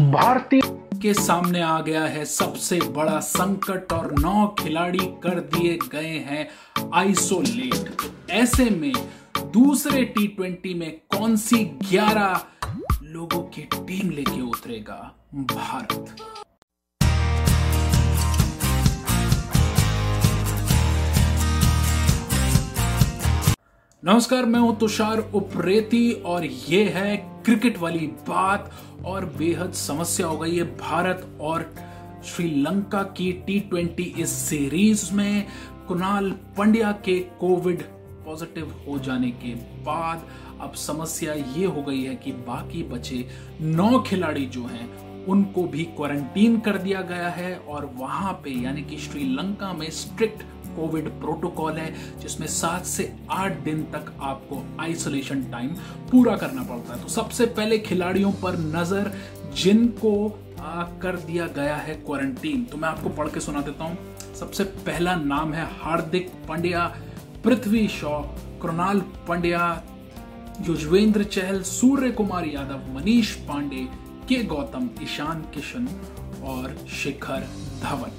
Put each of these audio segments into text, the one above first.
भारतीय के सामने आ गया है सबसे बड़ा संकट और नौ खिलाड़ी कर दिए गए हैं आइसोलेट। ऐसे में दूसरे टी ट्वेंटी में कौन सी ग्यारह लोगों की टीम लेके उतरेगा? भारत। नमस्कार, मैं हूँ तुषार उप्रेती और ये है क्रिकेट वाली बात। और बेहद समस्या हो गई है भारत और श्रीलंका की टी ट्वेंटी इस सीरीज़ में। कुणाल पंड्या के कोविड पॉजिटिव हो जाने के बाद अब समस्या ये हो गई है कि बाकी बचे नौ खिलाड़ी जो हैं, उनको भी क्वारंटीन कर दिया गया है। और वहाँ पे, यानी कि श्रीलंका में स्ट्रिक्ट कोविड प्रोटोकॉल है, जिसमें सात से आठ दिन तक आपको आइसोलेशन टाइम पूरा करना पड़ता है। तो सबसे पहले खिलाड़ियों पर नज़र, जिनको कर दिया गया है क्वारंटीन तो मैं आपको पढ़ के सुना देता हूँ। सबसे पहला नाम है हार्दिक पांड्या, पृथ्वी शॉ, कृणाल पांड्या, युजवेंद्र चहल सूर्य कुमार यादव, मनीष पांडे, के गौतम, ईशान किशन और शिखर धवन।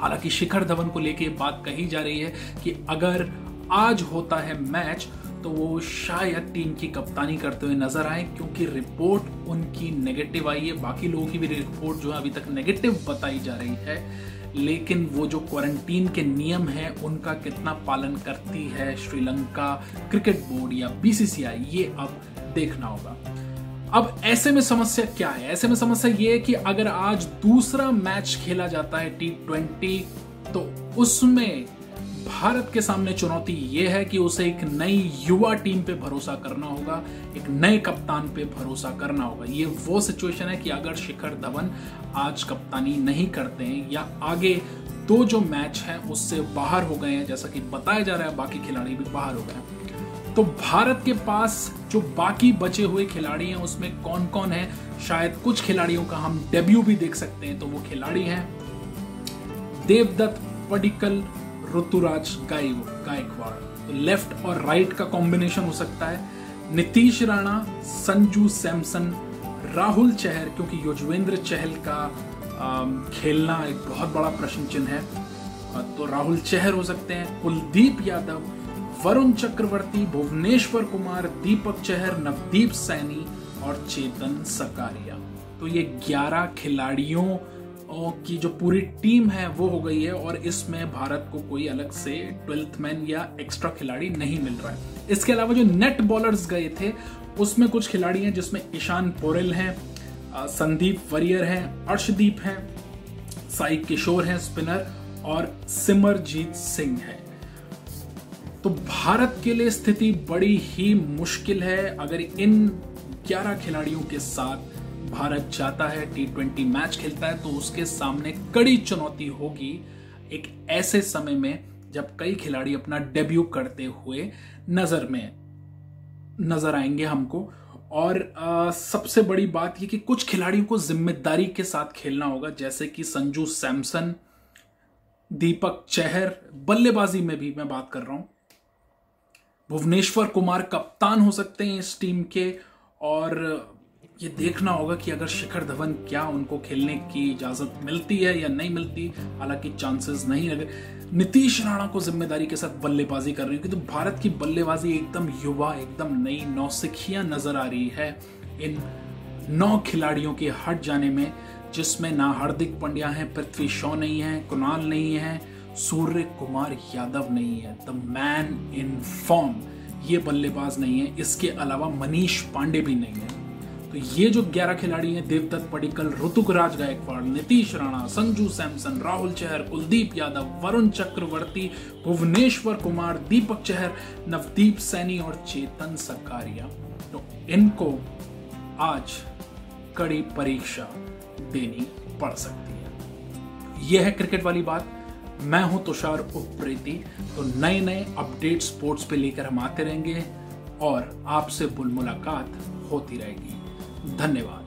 हालाँकि शिखर धवन को लेके बात कही जा रही है कि अगर आज होता है मैच तो वो शायद टीम की कप्तानी करते हुए नज़र आए, क्योंकि रिपोर्ट उनकी नेगेटिव आई है। बाकी लोगों की भी रिपोर्ट जो है अभी तक नेगेटिव बताई जा रही है। लेकिन वो जो क्वारंटीन के नियम है, उनका कितना पालन करती है श्रीलंका क्रिकेट बोर्ड या बीसीसीआई, ये अब देखना होगा। अब ऐसे में समस्या क्या है? ऐसे में समस्या ये है कि अगर आज दूसरा मैच खेला जाता है टी ट्वेंटी तो उसमें भारत के सामने चुनौती यह है कि उसे एक नई युवा टीम पे भरोसा करना होगा, एक नए कप्तान पे भरोसा करना होगा। ये वो सिचुएशन है कि अगर शिखर धवन आज कप्तानी नहीं करते हैं या आगे दो जो मैच हैं उससे बाहर हो गए हैं, जैसा कि बताया जा रहा है, बाकी खिलाड़ी भी बाहर हो गए हैं। तो भारत के पास जो बाकी बचे हुए खिलाड़ी हैं, उसमें कौन कौन है? शायद कुछ खिलाड़ियों का हम डेब्यू भी देख सकते हैं तो वो खिलाड़ी हैं। देवदत्त, पडिकल, ऋतुराज गायकवाड़। तो लेफ़्ट और राइट का कॉम्बिनेशन हो सकता है। नीतीश राणा, संजू सैमसन, राहुल चहर, क्योंकि युजवेंद्र चहल का खेलना एक बहुत बड़ा प्रश्न चिन्ह है। तो राहुल चहर हो सकते हैं। कुलदीप यादव वरुण चक्रवर्ती, भुवनेश्वर कुमार, दीपक चहर, नवदीप सैनी और चेतन सकारिया। तो ये 11 खिलाड़ियों की जो पूरी टीम है, वो हो गई है और इसमें भारत को कोई अलग से ट्वेल्थ मैन या एक्स्ट्रा खिलाड़ी नहीं मिल रहा है। इसके अलावा जो नेट बॉलर्स गए थे, उसमें कुछ खिलाड़ी हैं जिसमें ईशान पोरेल हैं संदीप वरियर हैं, अर्शदीप हैं, साई किशोर हैं, स्पिनर और सिमरजीत सिंह है। तो भारत के लिए स्थिति बड़ी ही मुश्किल है। अगर इन 11 खिलाड़ियों के साथ भारत जाता है टी ट्वेंटी मैच खेलता है तो उसके सामने कड़ी चुनौती होगी। एक ऐसे समय में जब कई खिलाड़ी अपना डेब्यू करते हुए नज़र में नज़र आएँगे हमको। और आ, सबसे बड़ी बात यह कि कुछ खिलाड़ियों को ज़िम्मेदारी के साथ खेलना होगा जैसे कि संजू सैमसन दीपक चहर बल्लेबाजी में भी मैं बात कर रहा हूँ। भुवनेश्वर कुमार कप्तान हो सकते हैं इस टीम के। और, ये देखना होगा कि अगर शिखर धवन क्या उनको खेलने की इजाज़त मिलती है या नहीं मिलती, हालाँकि चांसेस नहीं लगे। नीतीश राणा को ज़िम्मेदारी के साथ बल्लेबाजी कर रही है, क्योंकि भारत की बल्लेबाजी एकदम युवा, एकदम नई नौसिखिया नज़र आ रही है इन नौ खिलाड़ियों के हट जाने में, जिसमें ना हार्दिक पांड्या है, पृथ्वी शॉ नहीं है, कुणाल नहीं है सूर्य कुमार यादव नहीं है द मैन इन फॉर्म ये बल्लेबाज नहीं है, इसके अलावा मनीष पांडे भी नहीं है। तो ये जो 11 खिलाड़ी हैं, देवदत्त पडिकल ऋतुकराज गायकवाड़ नीतीश राणा, संजू सैमसन, राहुल चहर, कुलदीप यादव, वरुण चक्रवर्ती, भुवनेश्वर कुमार, दीपक चहर, नवदीप सैनी और चेतन सकारिया तो इनको आज कड़ी परीक्षा देनी पड़ सकती है। यह है क्रिकेट वाली बात। मैं हूँ तुषार उप्रेती। तो नए नए अपडेट स्पोर्ट्स पे लेकर हम आते रहेंगे और आपसे बुल मुलाकात होती रहेगी। धन्यवाद।